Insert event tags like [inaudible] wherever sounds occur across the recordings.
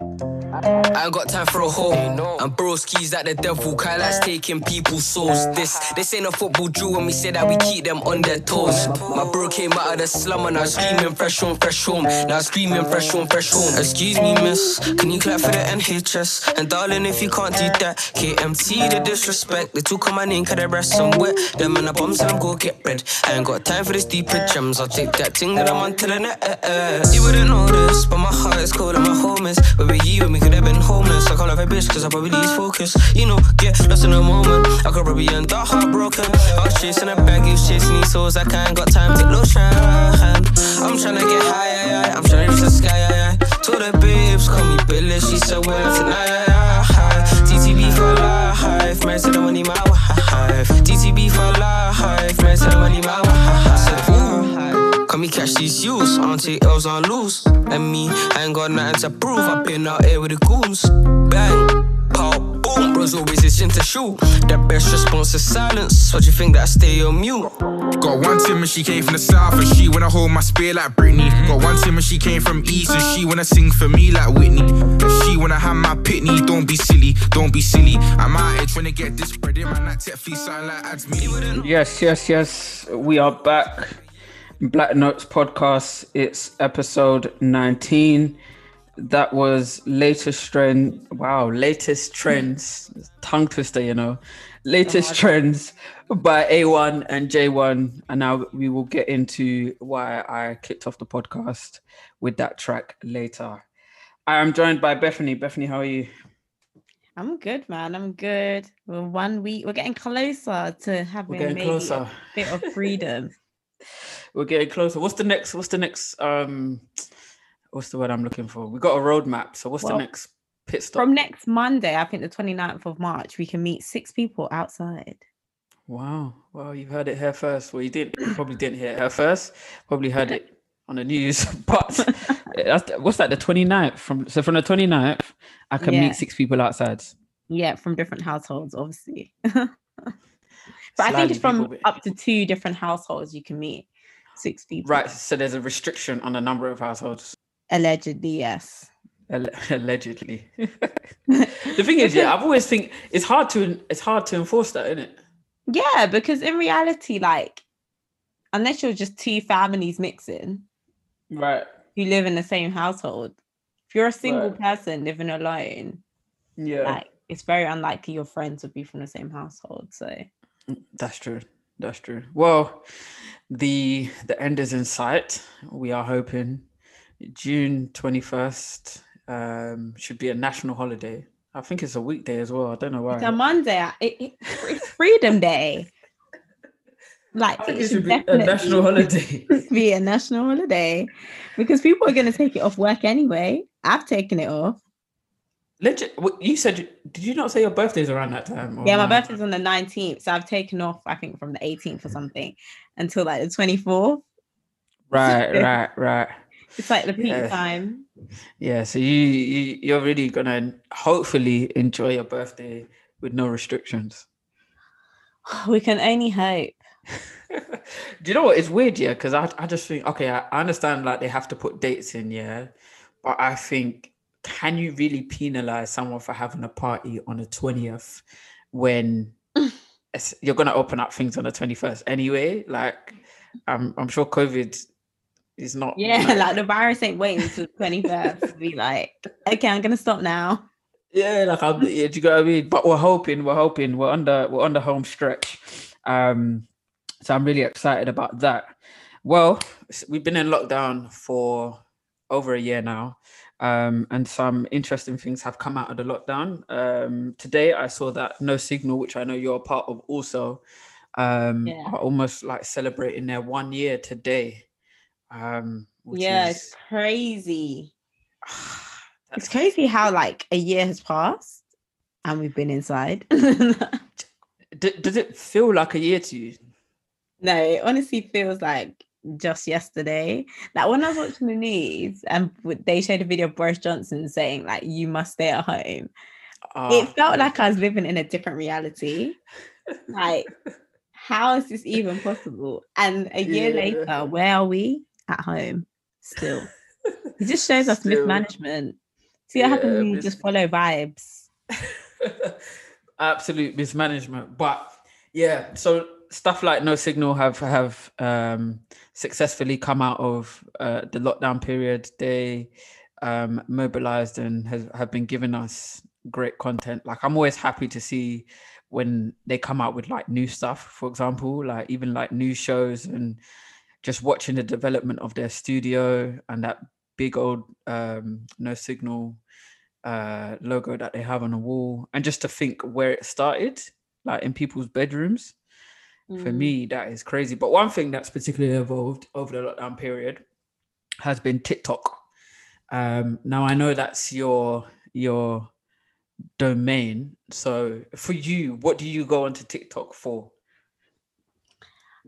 Thank you. I ain't got time for a hoe. And broski's like the devil, Kyla's taking people's souls. This this ain't a football drill when we say that we keep them on their toes. My bro came out of the slum and I was screaming fresh home, fresh home. Now screaming fresh home, fresh home. Excuse me, miss, can you clap for the NHS? And darling, if you can't do that, KMT the disrespect. They took on my name, cause they breast some wet. Them and the bombs and I'm go get bread. I ain't got time for this deep gems. I'll take that thing that I'm on to the net. You wouldn't know this, but my heart is cold and my home is. Where were you when we could have been homeless? I call her a bitch, cause I probably lose focus. You know, get lost in a moment. I could probably end up heartbroken. I was chasing a bag, you was chasing these souls. I can't got time to shine. I'm trying to get high. I'm trying to reach the sky. Told the babes, call me Billy, she said, well, tonight. TTB for life, man, said the money my wife. TTB for life, man, said the money my wife. Yeah. Come me catch these youths, I don't take L's on loose. And me, I ain't got nothing to prove. I've been out here with the goons. Bang, pow, boom. Bros always itching to shoot. The best response is silence. What you think that I stay on mute? Got one Tim and she came from the south and she wanna hold my spear like Britney. Got one Tim and she came from east and she wanna sing for me like Whitney. And she wanna have my pitney. Don't be silly, don't be silly. I'm out here trying to get this bread in my night Netflix sound like ads me. Yes, yes, yes. We are back. Black Notes podcast. It's episode 19. That was latest trend. Wow, latest trends. Tongue twister, you know. Latest oh trends by A1 and J1. And now we will get into why I kicked off the podcast with that track later. I am joined by Bethany. Bethany, how are you? I'm good, man. I'm good. We're one week. We're getting closer to having maybe closer. a bit of freedom. [laughs] We're getting closer. What's the next? What's the next? Um, what's the word I'm looking for? We got a roadmap. So what's Well, the next pit stop? From next Monday, I think the 29th of March, we can meet six people outside. Wow. Well, you heard it here first. Well, you didn't. You probably didn't hear it here first. Probably heard it on the news. [laughs] But [laughs] that's, what's that? The 29th. From so from the 29th, I can Yeah. meet six people outside. Yeah, from different households, obviously. [laughs] but I think it's from people- up to two different households you can meet six people. Right. So there's a restriction on the number of households. Allegedly, yes. [laughs] Allegedly. [laughs] the thing is, yeah, I've always think it's hard to it's hard to enforce that, isn't it? Yeah, because in reality, like, unless you're just two families mixing Right. who live in the same household, if you're a single Right. person living alone, Yeah. like it's very unlikely your friends would be from the same household. So That's true. That's true. Well, the the end is in sight. We are hoping June twenty first um, should be a national holiday. I think it's a weekday as well. I don't know why. it's a Monday. It, it- it's Freedom Day. Like I think it it should should be a national holiday. [laughs] be a national holiday because people are going to take it off work anyway. I've taken it off. Legit. You said did you not say your birthday's around that time? Yeah, my no? birthday's on the 19th, so I've taken off. I think from the 18th or something until like the 24th. Right, [laughs] right, right. It's like the peak Yeah. time. Yeah. So you, you you're really gonna hopefully enjoy your birthday with no restrictions. [sighs] We can only hope. [laughs] Do you know what? It's weird, yeah, because I, I just think, okay, I, I understand like they have to put dates in, yeah, but I think, can you really penalize someone for having a party on the 20th when [laughs] you're going to open up things on the 21st anyway? Like, I'm, I'm sure COVID is not. Yeah, [laughs] like- like the virus ain't waiting until the 21st to be like, okay, I'm gonna stop now. Yeah, like I'm, yeah, do you get what I mean? But we're hoping, we're hoping, we're under, we're on the home stretch. Um, so I'm really excited about that. Well, we've been in lockdown for over a year now, um, and some interesting things have come out of the lockdown. Um, today, I saw that No Signal, which I know you're a part of, also, um, Yeah. are almost like celebrating their one year today. Um, which yeah, is it's crazy. [sighs] It's crazy how like a year has passed and we've been inside. [laughs] D- does it feel like a year to you? no, it honestly feels like just yesterday. Like when I was watching the news and they showed a video of Boris Johnson saying like you must stay at home. Ah, it felt like I was living in a different reality. Like, how is this even possible? And a year Yeah. later, where are we? At home still. It just shows us mismanagement. See what happens Yeah, when you just follow vibes. [laughs] absolute mismanagement. But yeah, so stuff like no signal have have um, successfully come out of uh, the lockdown period. They um, mobilized and has, have been giving us great content. Like I'm always happy to see when they come out with like new stuff. For example, like even like new shows and just watching the development of their studio and that big old um, no signal uh, logo that they have on the wall, and just to think where it started, like in people's bedrooms. For Mm. me, that is crazy. But one thing that's particularly evolved over the lockdown period has been TikTok. Um, now I know that's your your domain. So for you, what do you go onto TikTok for?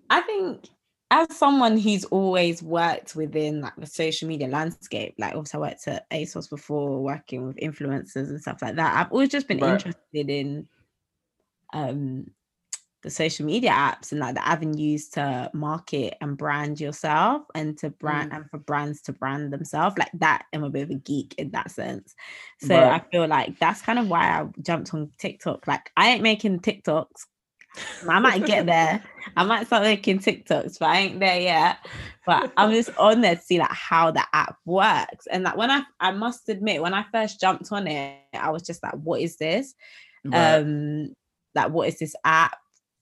I think as someone who's always worked within like the social media landscape, like also I worked at ASOS before working with influencers and stuff like that. I've always just been Right. interested in um the social media apps and like the avenues to market and brand yourself and to brand and for brands to brand themselves like that i'm a bit of a geek in that sense so Right. i feel like that's kind of why i jumped on tiktok like i ain't making tiktoks I might get there. [laughs] I might start making TikToks, but I ain't there yet. But I'm just on there to see like how the app works. And like when I I must admit, when I first jumped on it, I was just like, what is this? Right. Um, like what is this app?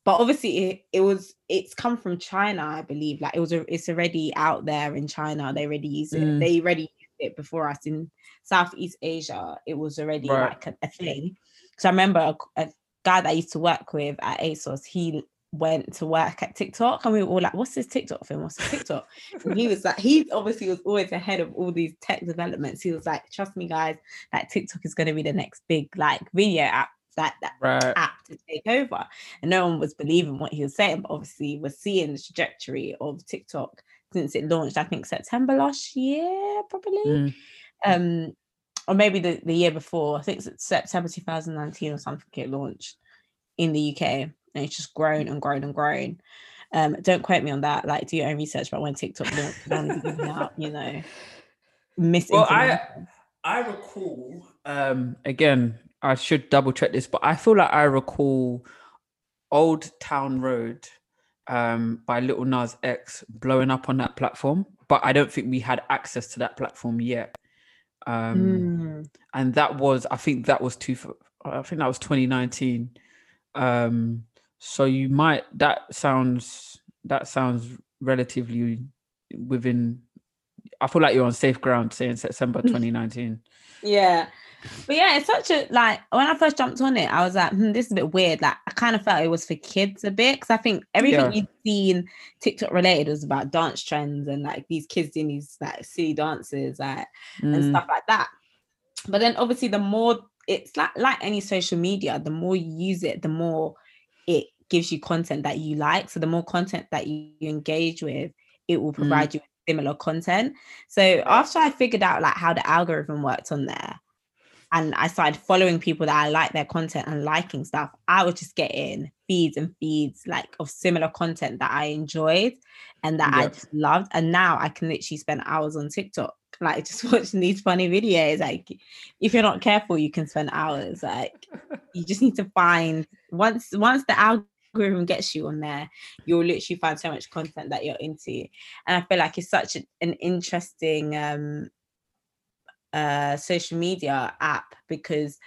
But obviously it, it was it's come from China, I believe. Like it was a, it's already out there in China. They already use it. Mm. They already used it before us in Southeast Asia. It was already Right. like a, a thing. So I remember a, a guy that I used to work with at ASOS, he went to work at TikTok and we were all like, what's this TikTok thing? What's this TikTok? and he was like, he obviously was always ahead of all these tech developments. He was like, trust me, guys, that TikTok is going to be the next big like video app that, that right. app to take over. And no one was believing what he was saying, but obviously we're seeing the trajectory of TikTok since it launched, I think September last year, probably. Mm. Um, or maybe the, the year before, I think it's September 2019 or something it launched in the UK. And it's just grown and grown and grown. Um, don't quote me on that. Like, do your own research about when TikTok launched. I don't wanna be giving out, you know, misinformation. Well, I I recall um again, I should double check this, but I feel like I recall Old Town Road um by Lil Nas X blowing up on that platform, but I don't think we had access to that platform yet. Um Mm. and that was I think that was two I think that was 2019. Um so you might that sounds that sounds relatively within I feel like you're on safe ground saying September [laughs] 2019. Yeah. But yeah, it's such a like when I first jumped on it, I was like, hmm, this is a bit weird. Like I kind of felt it was for kids a bit because I think everything Yeah. you've seen TikTok related was about dance trends and like these kids doing these like silly dances like, and Mm, stuff like that. But then obviously the more it's like like any social media, the more you use it, the more it gives you content that you like. So the more content that you engage with, it will provide you with similar content. So after I figured out like how the algorithm worked on there, and I started following people that I like their content and liking stuff, I was just getting feeds and feeds like of similar content that I enjoyed and that I just loved. And now I can literally spend hours on TikTok, [laughs] like just watching these funny videos. Like if you're not careful, you can spend hours. Like you just need to find once once the algorithm gets you on there, you'll literally find so much content that you're into. And I feel like it's such an interesting um uh social media app because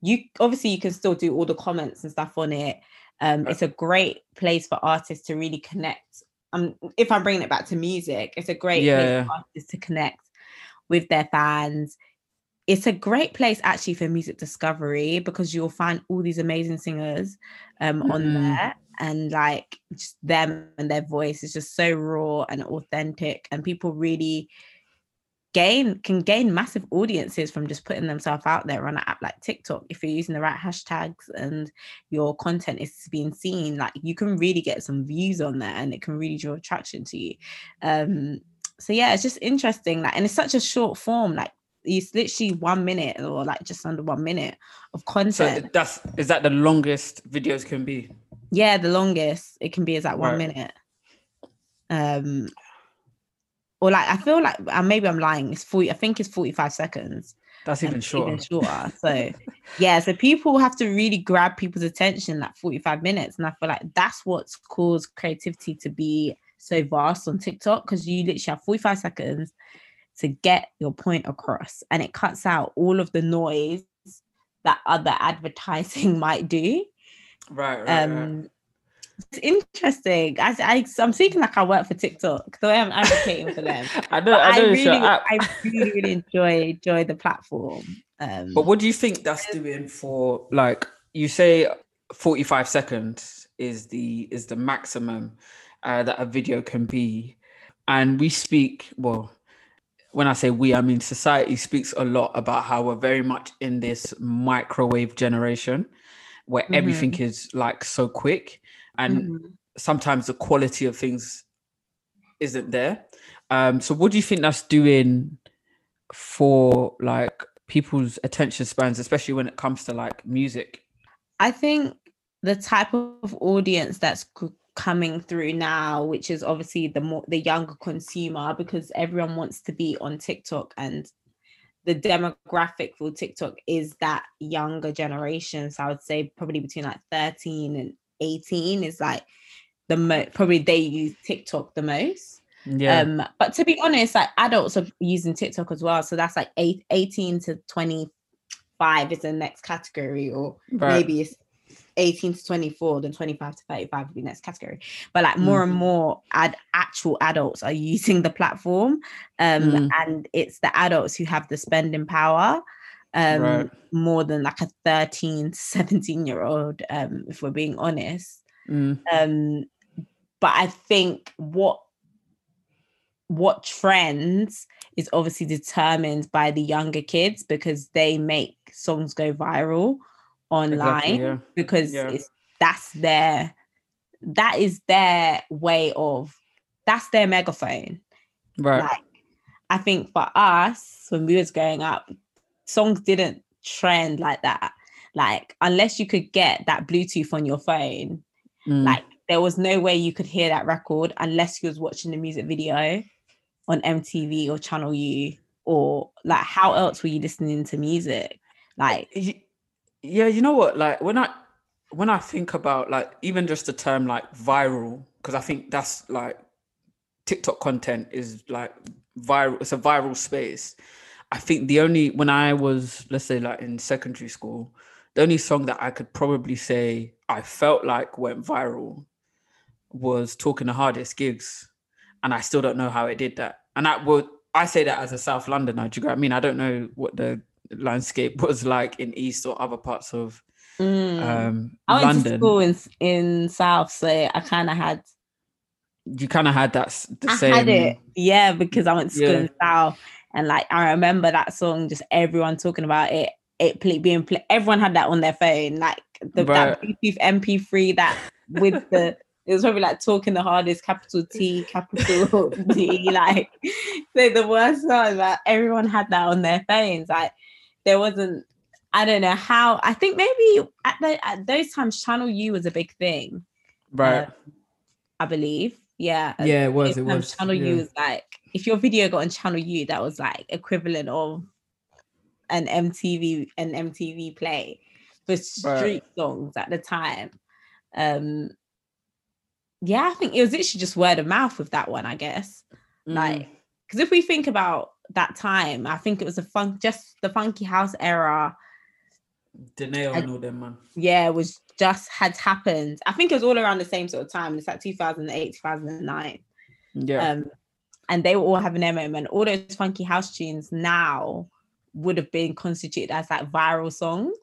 you obviously you can still do all the comments and stuff on it. Um it's a great place for artists to really connect. Um if i'm bringing it back to music it's a great Yeah, place for artists to connect with their fans. It's a great place actually for music discovery because you'll find all these amazing singers um on Mm. there and like just them and their voice is just so raw and authentic and people really gain can gain massive audiences from just putting themselves out there on an app like TikTok if you're using the right hashtags and your content is being seen like you can really get some views on there and it can really draw attraction to you um so yeah it's just interesting like and it's such a short form like it's literally one minute or like just under one minute of content. So that's is that the longest videos can be? yeah the longest it can be is like one Right. minute um or like i feel like uh, maybe i'm lying it's 40 i think it's 45 seconds That's even shorter. Even shorter. [laughs] So yeah, so people have to really grab people's attention like 45 minutes. And I feel like that's what's caused creativity to be so vast on TikTok because you literally have 45 seconds to get your point across and it cuts out all of the noise that other advertising [laughs] might do. Right, right, Um right. It's interesting. I, I I'm thinking like I work for TikTok, the way I'm advocating for them. [laughs] I know, I I know it's really. I really, really enjoy enjoy the platform. Um, But what do you think that's doing for like you say 45 seconds is the is the maximum uh, that a video can be and we speak well when I say we I mean society speaks a lot about how we're very much in this microwave generation where everything is like so quick and mhm. sometimes the quality of things isn't there. Um, so what do you think that's doing for like people's attention spans, especially when it comes to like music? I think the type of audience that's coming through now, which is obviously the more the younger consumer, because everyone wants to be on TikTok and the demographic for TikTok is that younger generation. So I would say probably between like 13 and 18 is like the mo probably they use TikTok the most. Yeah. Um, but to be honest, like adults are using TikTok as well. So that's like eight, 18 to 25 is the next category, or Right. maybe it's 18 to 24, then 25 to 35 would be the next category. But like more and Mhm. more ad actual adults are [laughs] using the platform. Um, Mm. and it's the adults who have the spending power. Um, Right. more than like a 13 17 year old um, if we're being honest Mm, um but i think what what trends is obviously determined by the younger kids because they make songs go viral online exactly, yeah. because Yeah. it's that's their that is their way of that's their megaphone Right. like i think for us when we was growing up songs didn't trend like that like unless you could get that bluetooth on your phone Mm, like there was no way you could hear that record unless you was watching the music video on MTV or Channel U or like how else were you listening to music? Like yeah, you know what? Like when I when I think about like even just the term like viral, because I think that's like TikTok content is like viral. It's a viral space. I think the only when I was let's say like in secondary school, the only song that I could probably say I felt like went viral was "Talking the Hardest" Giggs, and I still don't know how it did that. And I would I say that as a South Londoner. Do you get what I mean? I don't know what the landscape [laughs] was like in East or other parts of mm. um, I went to school in in South, so I kind of had You kind of had that the I same. had it, yeah, because I went to school Yeah. in South, and like I remember that song, just everyone talking about it. It play, being play, everyone had that on their phone, like the, that Bluetooth MP3 that with [laughs] the it was probably like talking the hardest, capital T, capital [laughs] D, like so the worst song that everyone had that on their phones. Like there wasn't, I don't know how. I think maybe at, the, at those times, Channel U was a big thing. Right. uh, I believe. Yeah. yeah, it was. It was. Channel yeah. U was like if your video got on Channel U, that was like equivalent of an MTV an MTV play for street songs at the time. Um yeah, I think it was literally just word of mouth with that one, I guess. Mm. Like because if we think about that time, I think it was a funk just the funky house era Donae'o and all them man. yeah, it was just had happened. I think it was all around the same sort of time. It's like 2008, 2009. Yeah. Um, and they were all having their moment. All those funky house tunes now would have been constituted as like viral songs.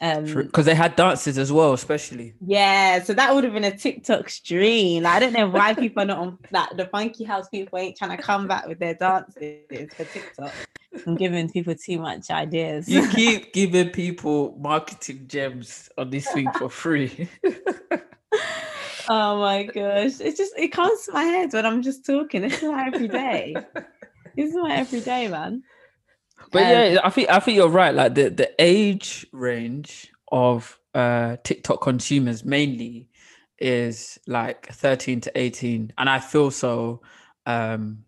Um, Because they had dances as well, especially. yeah, so that would have been a TikTok stream. Like, I don't know why [laughs] people are not on like the funky house people ain't trying to come back with their dances for TikTok. I'm giving people too much ideas. You [laughs] keep giving people marketing gems on this thing for free. Oh my gosh. It's just it comes to my head when I'm just talking. This is my everyday. [laughs] This is my everyday, man. But Um, yeah, I think I think you're right. Like the the age range of uh TikTok consumers mainly is like 13 to 18, and I feel so. Um,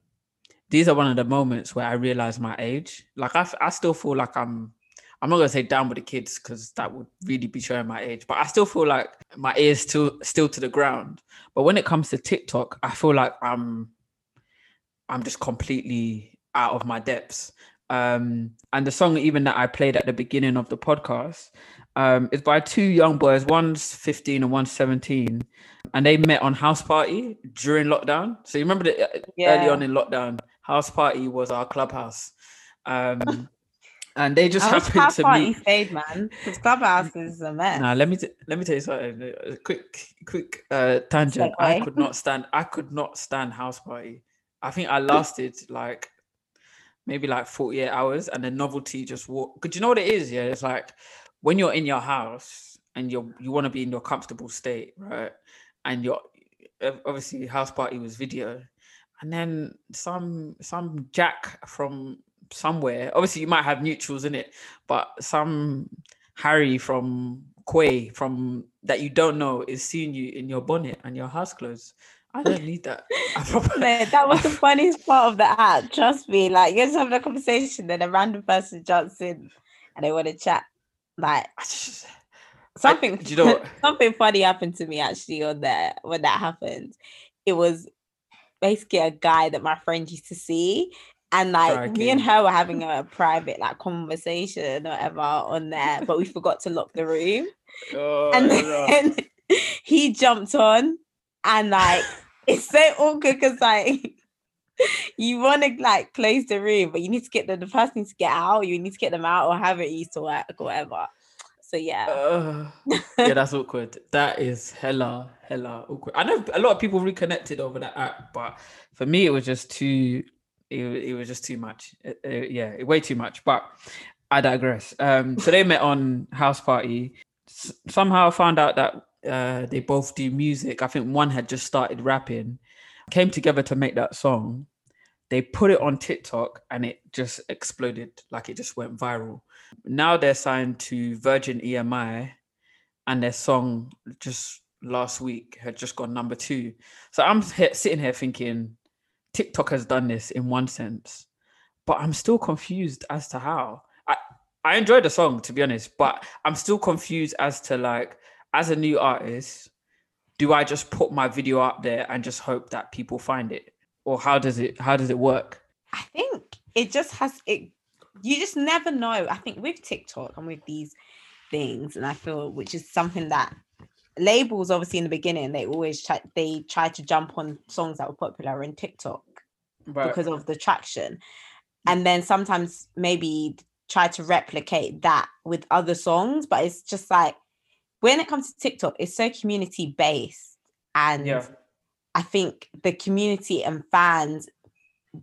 these are one of the moments where I realize my age. Like I, I still feel like I'm I'm not gonna say down with the kids because that would really be showing my age, but I still feel like my ears still still to the ground. But when it comes to TikTok, I feel like I'm I'm just completely out of my depths. Um, and the song even that I played at the beginning of the podcast um, is by two young boys. One's 15 and one's 17, and they met on House Party during lockdown. So you remember that uh, early on in lockdown, House Party was our clubhouse. Um, [laughs] and they just I happened to Party meet. stayed, man. Because Clubhouse is a mess. Now let me t- let me tell you something. A quick quick uh, tangent. I could not stand. I could not stand house party. I think I lasted like maybe like forty eight hours, and the novelty just walk. Could you know what it is? Yeah, it's like when you're in your house and you're, you want to be in your comfortable state, right? And you're obviously house party was video, and then some some jack from somewhere. Obviously, you might have neutrals in it, but some Harry from Quay from that you don't know is seeing you in your bonnet and your house clothes. I don't need that. I proper- [laughs] that was the [laughs] funniest part of the ad. Trust me. Like you're just having a conversation, then a random person jumps in and they want to chat. Like just- something do you know [laughs] something funny happened to me actually on there when that happened. It was basically a guy that my friend used to see. And like me and her were having a private like conversation or whatever on there, but we forgot to lock the room. Oh, and no. then he jumped on and like it's so awkward because like [laughs] you want to like close the room but you need to get the, the person to get out you need to get them out or have it used to work or whatever so yeah Uh, yeah, that's awkward. That is hella, hella awkward. I know a lot of people reconnected over that app, but for me, it was just too. It, it was just too much. Uh, uh, yeah, way too much. But I digress. Um, so they met on House Party. S- somehow found out that uh, they both do music. I think one had just started rapping. Came together to make that song. They put it on TikTok and it just exploded. Like it just went viral. Now they're signed to Virgin EMI, and their song just last week had just gone number two. So I'm he- sitting here thinking TikTok has done this in one sense, but I'm still confused as to how. I I enjoyed the song to be honest, but I'm still confused as to like as a new artist, do I just put my video up there and just hope that people find it, or how does it how does it work? i think it just has it you just never know. I think with tiktok and with these things and i feel which is something that labels obviously in the beginning they always try they try to jump on songs that were popular in tiktok because of the traction. Mm. And then sometimes maybe try to replicate that with other songs but it's just like when it comes to tiktok it's so community based and yeah, i think the community and fans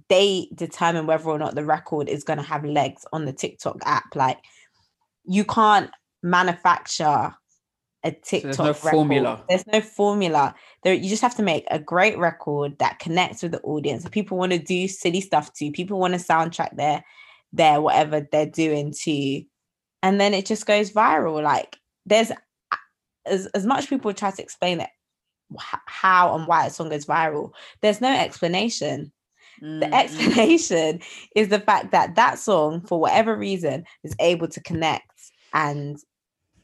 they determine whether or not the record is going to have legs on the tiktok app like you can't manufacture a TikTok no record. formula. There's no formula. There, you just have to make a great record that connects with the audience. People want to do silly stuff to. People want to soundtrack their their whatever they're doing to, and then it just goes viral. Like there's as as much people try to explain it how and why a song goes viral. There's no explanation. The Mm, explanation is the fact that that song, for whatever reason, is able to connect and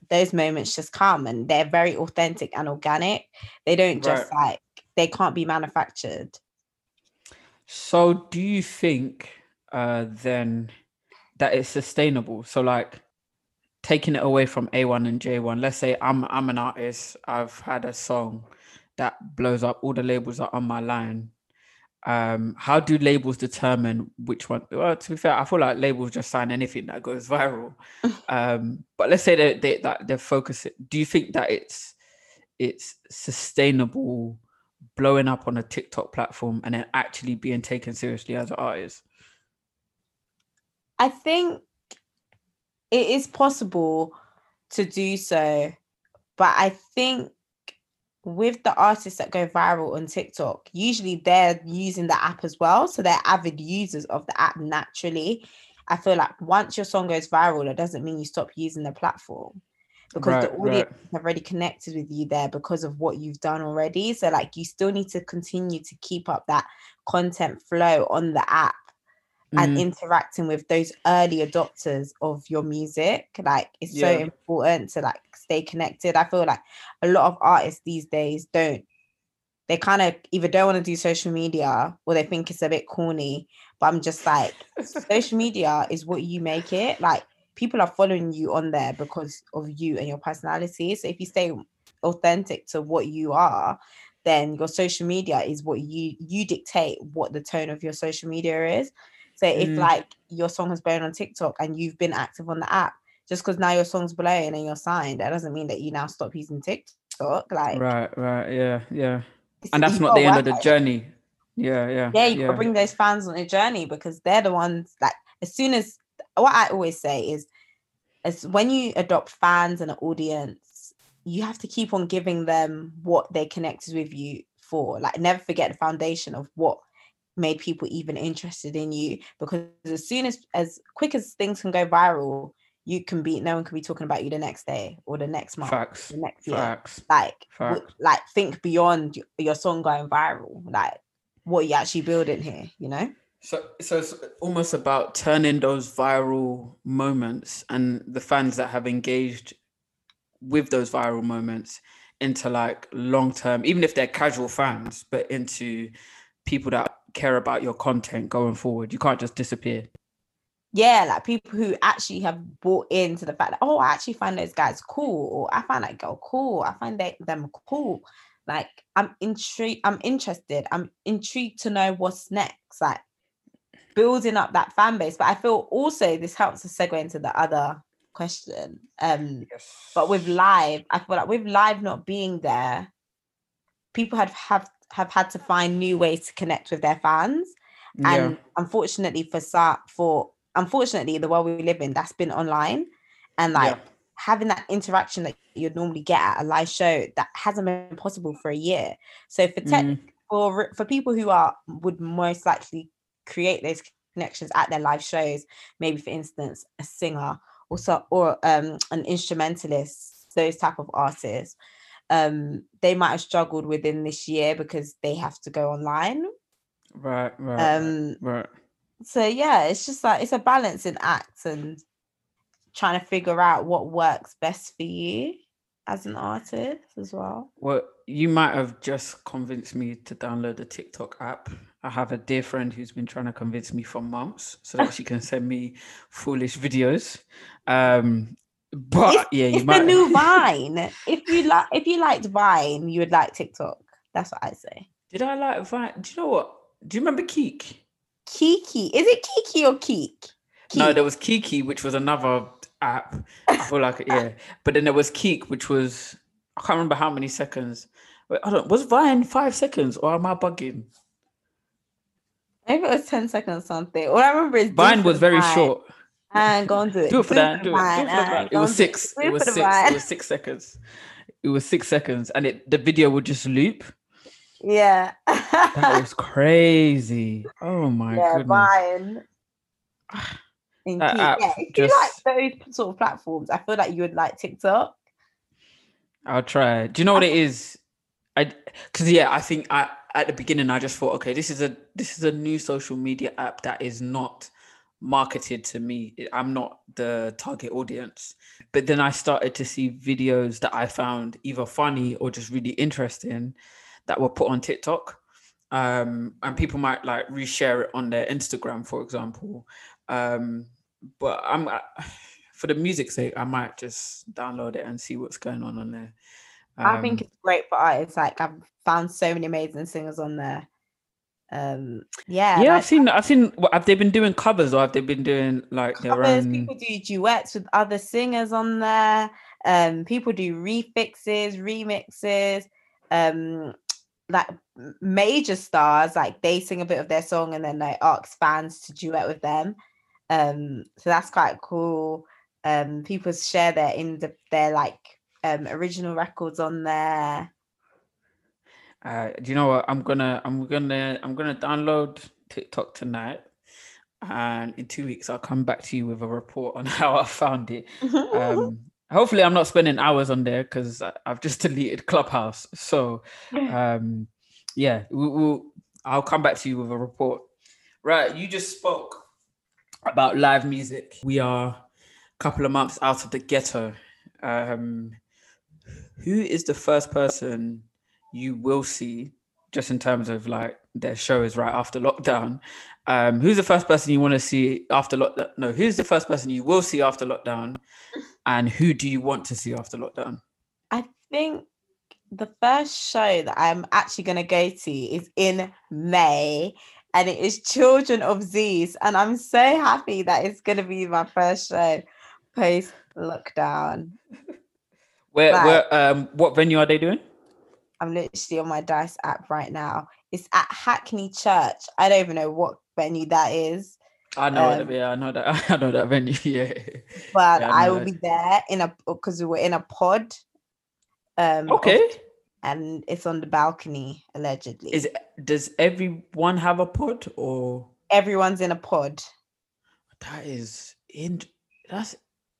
those moments just come and they're very authentic and organic. They don't just like, they can't be manufactured. So, do you think uh, then that it's sustainable? So, like taking it away from A1 and J1. Let's say I'm I'm an artist. I've had a song that blows up. All the labels are on my line. Um, how do labels determine which one? Well, to be fair, I feel like labels just sign anything that goes [laughs] viral. um, but let's say they they that they're focusing. Do you think that it's it's sustainable? blowing up on a TikTok platform and then actually being taken seriously as an artist? I think it is possible to do so, but I think with the artists that go viral on TikTok, usually they're using the app as well. So they're avid users of the app naturally. I feel like once your song goes viral, it doesn't mean you stop using the platform because the audience right. have already connected with you there because of what you've done already. So like you still need to continue to keep up that content flow on the app and Mm. interacting with those early adopters of your music like it's so important to like stay connected. I feel like a lot of artists these days don't they kind of either don't want to do social media or they think it's a bit corny but i'm just like [laughs] social media is what you make it. Like people are following you on there because of you and your personality. So if you stay authentic to what you are then your social media is what you you dictate what the tone of your social media is so if Mm. like your song has blown on tiktok and you've been active on the app just because now your song's blowing and you're signed that doesn't mean that you now stop using tiktok like Right, right, yeah, yeah. And that's not the end of the it. journey. Yeah, yeah. yeah you gotta bring those fans on a journey because they're the ones like as soon as what i always say is as when you adopt fans and an audience you have to keep on giving them what they connected with you for like never forget the foundation of what made people even interested in you because as soon as as quick as things can go viral you can be no one can be talking about you the next day or the next month Facts. the next year Facts. like w- like think beyond your song going viral like what you actually building here you know So, so it's almost about turning those viral moments and the fans that have engaged with those viral moments into like long term, even if they're casual fans, but into people that care about your content going forward. You can't just disappear. yeah like people who actually have bought into the fact that oh i actually find those guys cool or i find that girl cool i find they, them cool like i'm intrigued i'm interested i'm intrigued to know what's next like building up that fan base but i feel also this helps to segue into the other question um but with live i feel like with live not being there people have have have had to find new ways to connect with their fans and unfortunately for for unfortunately the world we live in that's been online and like Yeah. having that interaction that you'd normally get at a live show that hasn't been possible for a year so for tech Mm. for for people who are would most likely create those connections at their live shows maybe for instance a singer or so or um an instrumentalist those type of artists um they might have struggled within this year because they have to go online right, right, um right. so yeah it's just like it's a balancing act and trying to figure out what works best for you as an artist as well Well, you might have just convinced me to download the TikTok app. I have a dear friend who's been trying to convince me for months so that she can send me foolish videos. Um, but it's, yeah, you it's might. the new [laughs] vine if you like if you liked vine you would like tiktok that's what i say Did I like Vine? Do you know what? Do you remember Keek? kiki is it kiki or keek No, there was Kiki, which was another app. I feel like yeah, [laughs] but then there was Keek, which was I can't remember how many seconds. Wait, I don't. Was Vine five seconds or am I bugging? maybe it was 10 seconds or something all i remember is it Vine was very vine, short. And go and do it Do it for that. Do ah, it. Do it for the and It was six. It was six. It was six seconds. It was six seconds, and it the video would just loop. yeah That was [laughs] crazy. Oh my yeah goodness. vine ah, In That app ah, yeah, if just- you like those sort of platforms, I feel like you would like TikTok. I'll try. Do you know what it is? I because yeah, I think I at the beginning I just thought, okay, this is a this is a new social media app that is not marketed to me. I'm not the target audience. But then I started to see videos that I found either funny or just really interesting that were put on TikTok. Um, and people might like reshare it on their Instagram, for example. Um, but I'm for the music sake, I might just download it and see what's going on on there. I think Um, it's great for artists. Like I've found so many amazing singers on there. Um, yeah, yeah, like I've seen. I've seen. What, have they been doing covers or have they been doing like their covers. own? People do duets with other singers on there. Um, people do refixes, remixes. Um, like major stars, like they sing a bit of their song and then they ask fans to duet with them. Um, so that's quite cool. Um, people share their in the, their like um original records on there. Uh, do you know what? I'm gonna. I'm gonna. I'm gonna download TikTok tonight, and in two weeks I'll come back to you with a report on [laughs] how I found it. Um, [laughs] hopefully, I'm not spending hours on there because I've just [laughs] deleted Clubhouse. So, um, yeah, we, we'll I'll come back to you with a report. Right, you just spoke about live music. We are a couple of months out of the ghetto. Um, who is the first person you will see, just in terms of like their shows right after lockdown? Um, who's the first person you want to see after lockdown? No, who's the first person you will see after lockdown? [laughs] And who do you want to see after lockdown? I think the first show that I'm actually going to go to is in May, and it is Children of Zeus. And I'm so happy that it's going to be my first show post lockdown. [laughs] Where, Right. where, um, what venue are they doing? I'm literally on my Dice app right now. It's at Hackney Church. I don't even know what venue that is, I know, Um, that, yeah, I know that. [laughs] I know that venue. [laughs] Yeah. but Yeah, I I will that. be there in a because we were in a pod. Um, of- Okay. and it's on the balcony allegedly. Is does everyone have a pod or Everyone's in a pod. that is in? That's.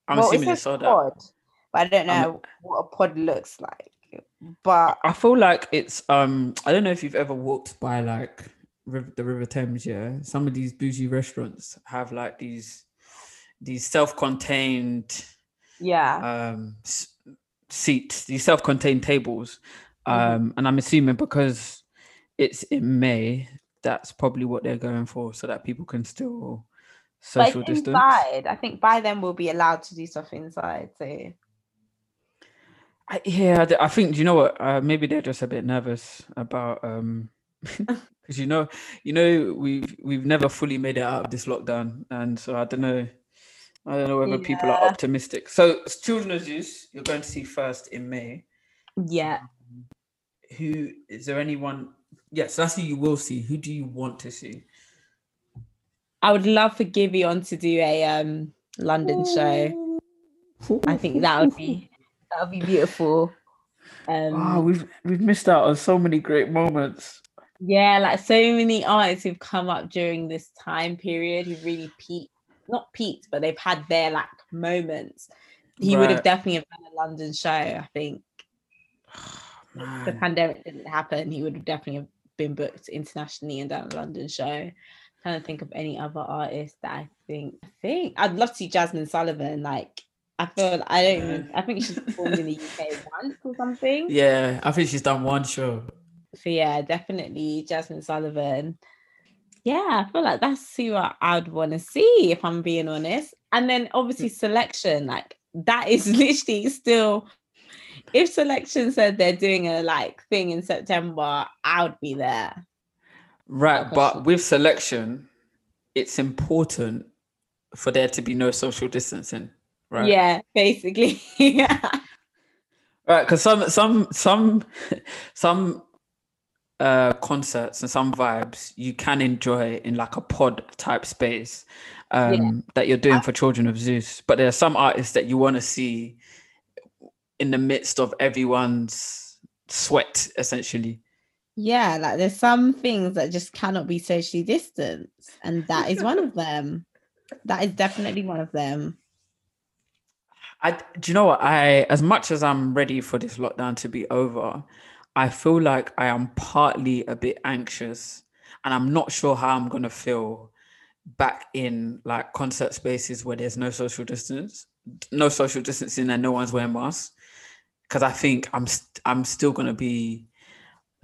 I'm well, assuming it they says that. pod, but I don't I'm- know what a pod looks like. But I feel like it's um I don't know if you've ever walked by like riv- the River Thames, yeah. Some of these bougie restaurants have like these these self-contained yeah, um s- seats, these self-contained tables. Mhm. Um and I'm assuming because it's in May, that's probably what they're going for so that people can still social it's distance. inside. I think by then we'll be allowed to do stuff inside. So I, yeah, I think you know what? Uh, maybe they're just a bit nervous about um [laughs] [laughs] because you know, you know, we've we've never fully made it out of this lockdown, and so I don't know, I don't know whether people are optimistic. So, s- Children of Zeus, you're going to see first in May. yeah, Who is there? Anyone? Yes, that's who you will see. Who do you want to see? I would love for Gibby Giveon to do a um London show. I think that would be that would be beautiful. Um, Wow, we've we've missed out on so many great moments. Yeah, like so many artists who've come up during this time period who really peaked, not peaked, but they've had their like moments. He would have definitely have done a London show. I think [sighs] the pandemic didn't happen. He would have definitely have been booked internationally and done a London show. i Trying to think of any other artists that I think. I think I'd love to see Jazmine Sullivan. Like I feel I don't. Even, I think she's performed in the UK [laughs] once or something. Yeah, I think she's done one show. So yeah, definitely Jazmine Sullivan. Yeah, I feel like that's who I, I'd want to see if I'm being honest. And then obviously hmm. selection, like that is [laughs] literally still. If selection said they're doing a like thing in September, I would be there. Right, question. but with selection, it's important for there to be no social distancing. Right. Yeah, basically. yeah. [laughs] Right, because some some some some uh concerts and some vibes you can enjoy in like a pod type space um that you're doing for Children of Zeus. But there are some artists that you want to see in the midst of everyone's sweat, essentially. Yeah, like there's some things that just cannot be socially distanced, and that is one of them. That is definitely one of them. I do you know what I as much as I'm ready for this lockdown to be over, I feel like I am partly a bit anxious and I'm not sure how I'm gonna feel back in like concert spaces where there's no social distance, no social distancing and no one's wearing masks. Cause I think I'm st- I'm still gonna be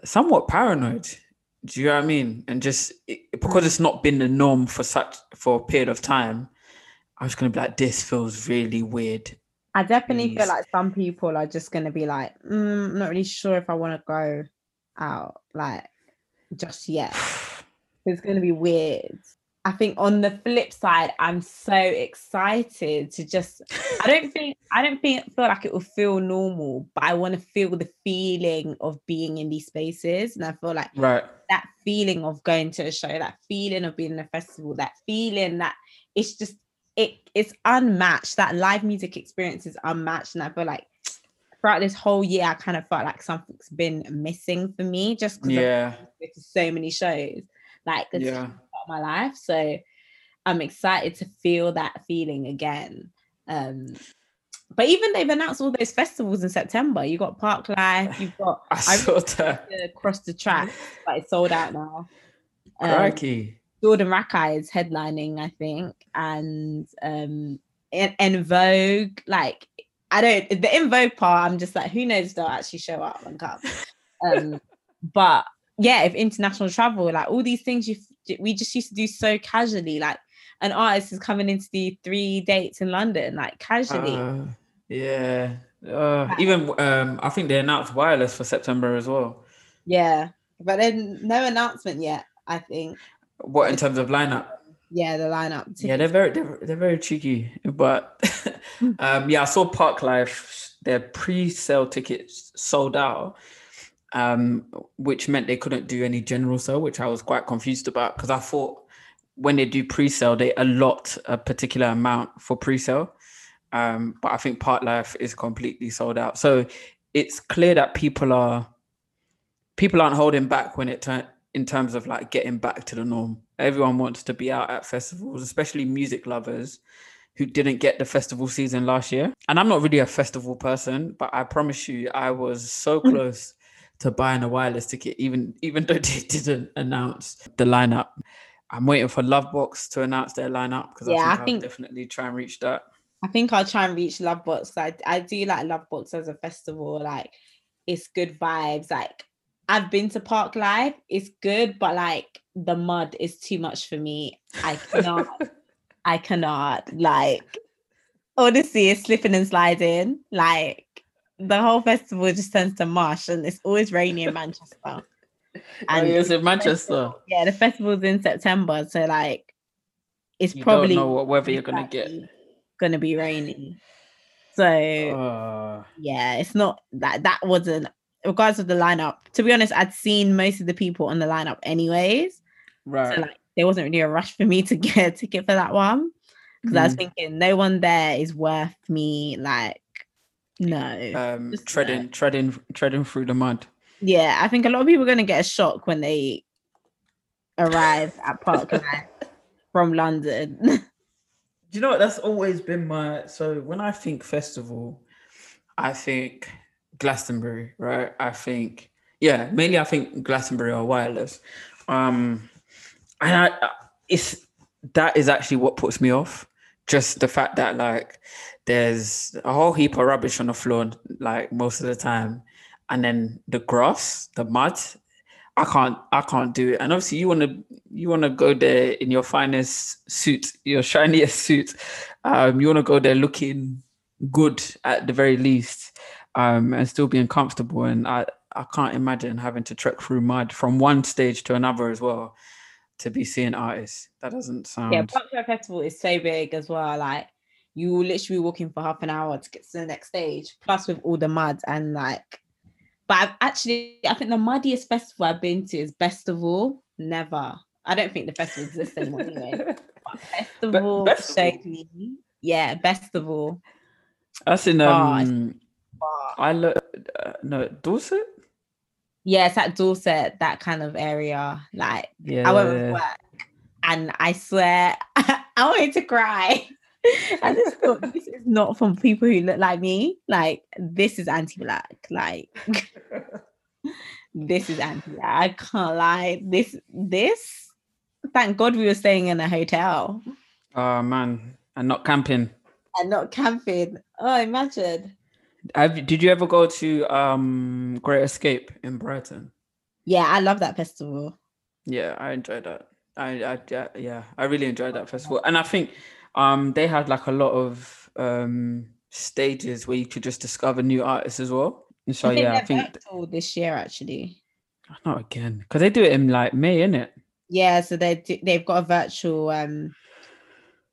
somewhat paranoid. Do you know what I mean? And just it, because it's not been the norm for such for a period of time, I was gonna be like, this feels really weird. I definitely Please. feel like some people are just gonna be like, mm, I'm not really sure if I want to go out like just yet. [sighs] It's gonna be weird. I think on the flip side, I'm so excited to just I don't [laughs] think I don't think feel like it will feel normal, but I want to feel the feeling of being in these spaces. And I feel like Right. that feeling of going to a show, that feeling of being in a festival, that feeling that it's just it it's unmatched. That live music experience is unmatched. And I feel like throughout this whole year, I kind of felt like something's been missing for me just because Yeah. I've to so many shows. Like it's Yeah. part of my life. So I'm excited to feel that feeling again. Um but even they've announced all those festivals in September. You got Park Life, you've [sighs] got I saw that. across the track, but it's sold out now. Um, Crikey. Jordan Rakei is headlining, I think, and um in, En Vogue, like I don't the En Vogue part, I'm just like, who knows if they'll actually show up and come. [laughs] Um, but yeah, if international travel, like all these things you we just used to do so casually, like an artist is coming in to do three dates in London, like casually. Uh, yeah. Uh, even um, I think they announced wireless for September as well. yeah. But then no announcement yet, I think. What in terms of lineup? Yeah, the lineup. Yeah, they're very they're, they're very cheeky. But [laughs] um, yeah, I saw Parklife. Their pre-sale tickets sold out, um, which meant they couldn't do any general sale, which I was quite confused about because I thought when they do pre-sale, they allot a particular amount for pre-sale. Um, but I think Parklife is completely sold out. So it's clear that people are people aren't holding back when it turn in terms of like getting back to the norm. Everyone wants to be out at festivals, especially music lovers who didn't get the festival season last year. And I'm not really a festival person, but I promise you, I was so hmm. close to buying a wireless ticket, even even though [laughs] they didn't announce the lineup. I'm waiting for Lovebox to announce their lineup because Yeah, I I think I'll think- definitely try and reach that. I think I'll try and reach Lovebox. I I do like Lovebox as a festival. Like it's good vibes. Like I've been to Parklife. It's good, but like the mud is too much for me. I cannot. [laughs] I cannot. Like honestly, it's slipping and sliding. Like the whole festival just turns to mush, and it's always rainy in Manchester. And And it's in Manchester. yeah, the festival's in September, so like it's You probably don't know what weather you're gonna get. gonna be rainy. So Uh, yeah, it's not that that wasn't regardless of the lineup. To be honest, I'd seen most of the people on the lineup anyways. right. So like there wasn't really a rush for me to [laughs] get a ticket for that one. Because I was Mm. thinking no one there is worth me like no. um, treading, treading, treading through the mud. yeah, I think a lot of people are gonna get a shock when they arrive [laughs] at Park from London. [laughs] Do you know what? That's always been my. So when I think festival, I think Glastonbury, right? I think, yeah, mainly I think Glastonbury are wireless. Um, and I, I- it's that is actually what puts me off. Just the fact that like there's a whole heap of rubbish on the floor, like most of the time, and then the grass, the mud. I can't, I can't do it. And obviously, you want to, you want to go there in your finest suit, your [laughs] shiniest suit. Um, you want to go there looking good at the very least, um, and still being comfortable. And I, I can't imagine having to trek through mud from one stage to another as well to be seeing artists. That doesn't sound. yeah, Life Festival is so big as well. Like you will literally be walking for half an hour to get to the next stage, plus with all the mud and like. But I've actually, I think the muddiest festival I've been to is Bestival. Never. I don't think the festival exists anymore anyway. [laughs] But Festival Bestival? showed me. Yeah, Bestival. That's in Oh, um. I look. Uh, no, Dorset. Yeah, it's at Dorset, that kind of area. Like Yeah. I went with work and I swear [laughs] I wanted to cry. I just thought [laughs] this is not from people who look like me. Like this is anti-black. Like this is anti-black. I can't lie. This this thank God we were staying in a hotel Oh man, and not camping. and not camping. Oh, imagine. Have did you ever go to um Great Escape in Brighton? Yeah, I love that festival. Yeah, I enjoyed that. I, I yeah, yeah, I really enjoyed that festival, and I think um they had like a lot of um stages where you could just discover new artists as well. And so I yeah, I think virtual this year actually. not again because they do it in like May, it Yeah, so they do- they've got a virtual um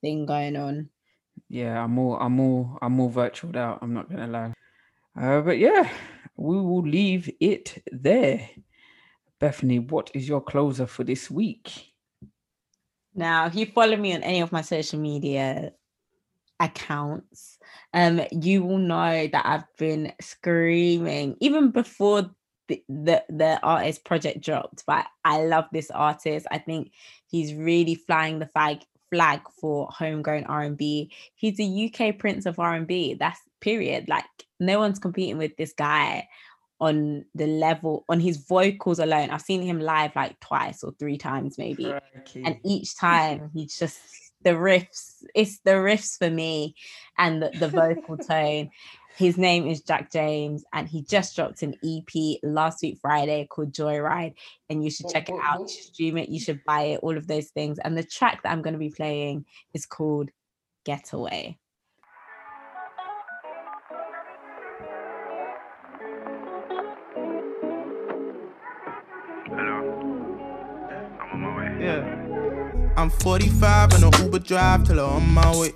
thing going on. Yeah, I'm all I'm all I'm all virtualed out. I'm not gonna lie. Uh, but yeah, we will leave it there. Bethany, what is your closer for this week? Now, if you follow me on any of my social media accounts, um, you will know that I've been screaming even before the, the the artist project dropped. But I love this artist. I think he's really flying the flag flag for homegrown R&B. He's a UK prince of R&B. That's period. Like no one's competing with this guy on the level on his vocals alone. I've seen him live like twice or three times maybe. Crikey. And each time he's just the riffs, it's the riffs for me and the, the vocal [laughs] tone. His name is Jack James, and he just dropped an EP last week Friday called Joyride. And you should oh, check it oh, out. Oh. You should stream it. You should buy it. All of those things. And the track that I'm going to be playing is called Getaway. Yeah. I'm 45 and a Uber drive till I'm on my way.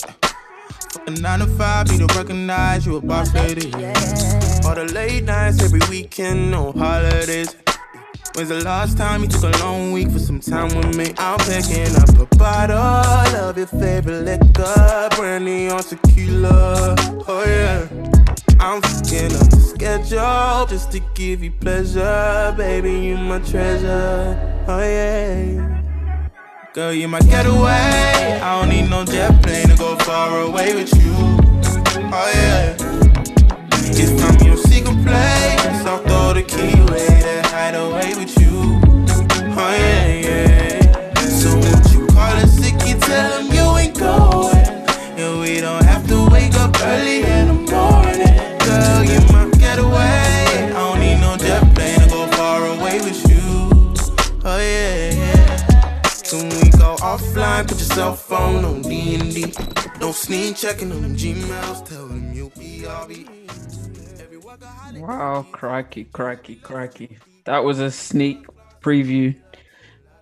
Fucking 9 to 5, need to recognize you a boss lady. All the late nights every weekend, no holidays. When's the last time you took a long week for some time with me? I'm picking up a bottle of your favorite liquor, brandy on tequila. Oh yeah. I'm fucking up the schedule just to give you pleasure, baby. You my treasure. Oh yeah. Girl, you my getaway. I don't need no jet plane to go far away with you. D. Don't sneak checking on them Gmails. Tell them you'll be RB. Every Wow, crikey, crikey, crikey. That was a sneak preview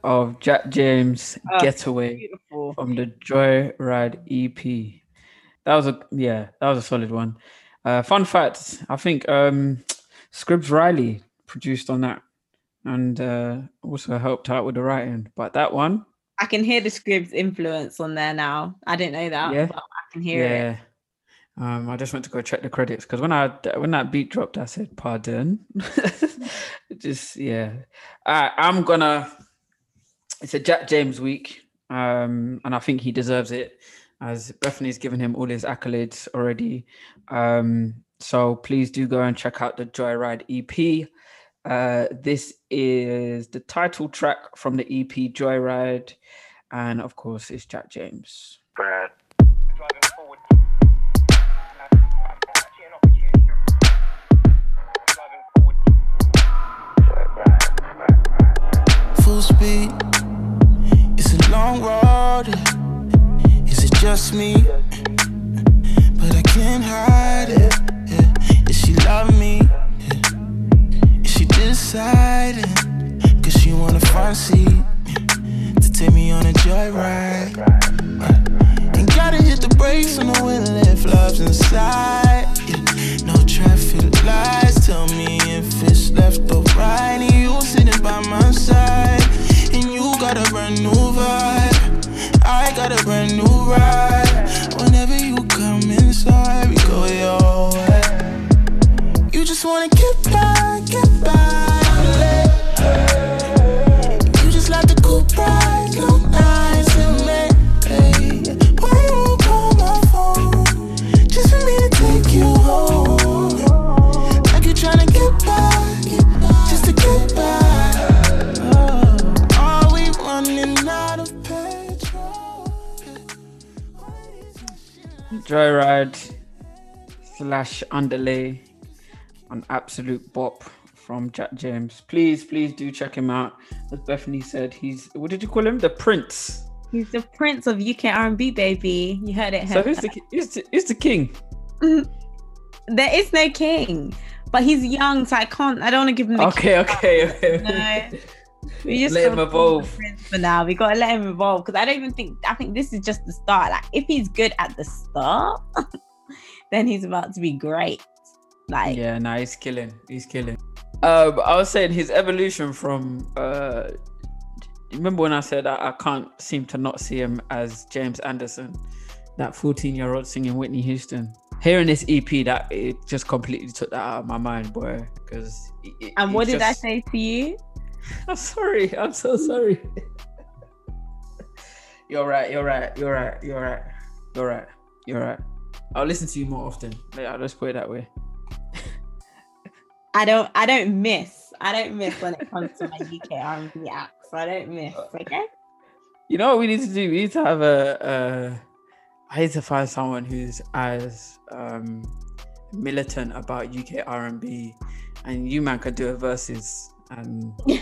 of Jack James Oh, Getaway Beautiful. from the Joyride EP. That was a yeah, that was a solid one. Uh, fun fact: I think um, Scribz Riley produced on that, and uh, also helped out with the writing. But that one, I can hear the Scribz influence on there now. I didn't know that. Yeah. But I can hear it. yeah. Um, I just went to go check the credits because when I when that beat dropped, I said, "Pardon." [laughs] just yeah, I, I'm gonna. It's a Jack James week, um, and I think he deserves it, as Bethany's given him all his accolades already. Um, so please do go and check out the Joyride EP. Uh, this is the title track from the EP Joyride, and of course, it's Jack James. Brad. driving forward. Actually, an opportunity. Driving forward. full speed. It's a long road. Is it just me? Deciding? Cause she want a front seat to take me on a joyride. Ain't gotta hit the brakes on the wheel if love's inside. No traffic lights, tell me if it's left or right. And you sitting by my side, and you got a brand new vibe. I got a brand new ride. Whenever you come inside, we go your way. You just wanna get by, get by. Joyride slash underlay an absolute bop from Jack James. Please, please do check him out. As Bethany said, he's what did you call him? The Prince. He's the prince of UK R&B, baby. You heard it. So who's the who's the, who's the king? [laughs] There is no king, but he's young, so I can't. I don't want to give him the Okay, okay, okay. No. [laughs] We just Let him gotta call him the evolve. for now. We gotta let him evolve because I don't even think. I think this is just the start. Like if he's good at the start, [laughs] then he's about to be great. Like Yeah, no, he's killing. He's killing. Um, I was saying his evolution from. Uh, remember when I said I, I can't seem to not see him as James Anderson, that 14 year old singing Whitney Houston. Hearing this EP, that it just completely took that out of my mind, boy. Because and what did I say to you? [laughs] I'm sorry. I'm so sorry. [laughs] You're right. You're right. You're right. You're right. You're right. You're right. I'll listen to you more often. Yeah, I'll just put it that way. I don't I don't miss. I don't miss when it comes to my UK R&B acts. I don't miss. Okay. You know what we need to do? We need to have a. a I need to find someone who's as um, militant about UK R and B, and you man could do a versus, and [laughs]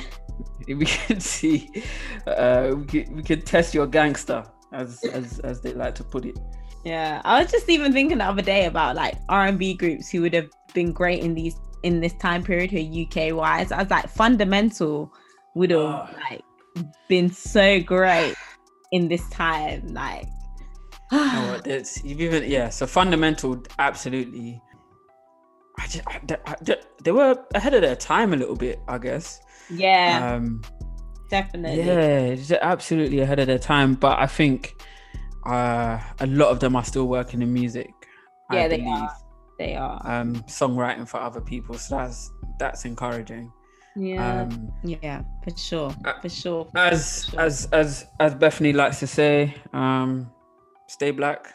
[laughs] we can see. Uh, we could we could test your gangster, as as as they like to put it. Yeah, I was just even thinking the other day about like R and B groups who would have been great in these in this time period here UK wise. I was like, Fundamental would have Oh. like been so great in this time. Like, [sighs] what, there's- you've even yeah. So fundamental, absolutely. I just, I- I- they were ahead of their time a little bit, I guess. Yeah, Um, definitely. Yeah, they're absolutely ahead of their time. But I think uh, a lot of them are still working in music. I Yeah, they believe. are. They are. Um, songwriting for other people, so that's that's encouraging. Yeah, Um, yeah, for sure, uh, for sure. as Sure. as as as Bethany likes to say, um, stay black,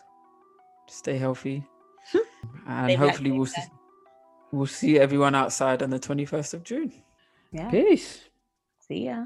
stay healthy, [laughs] and Stay hopefully stay we'll see, we'll see everyone outside on the twenty first of June. Yeah. Peace. See ya.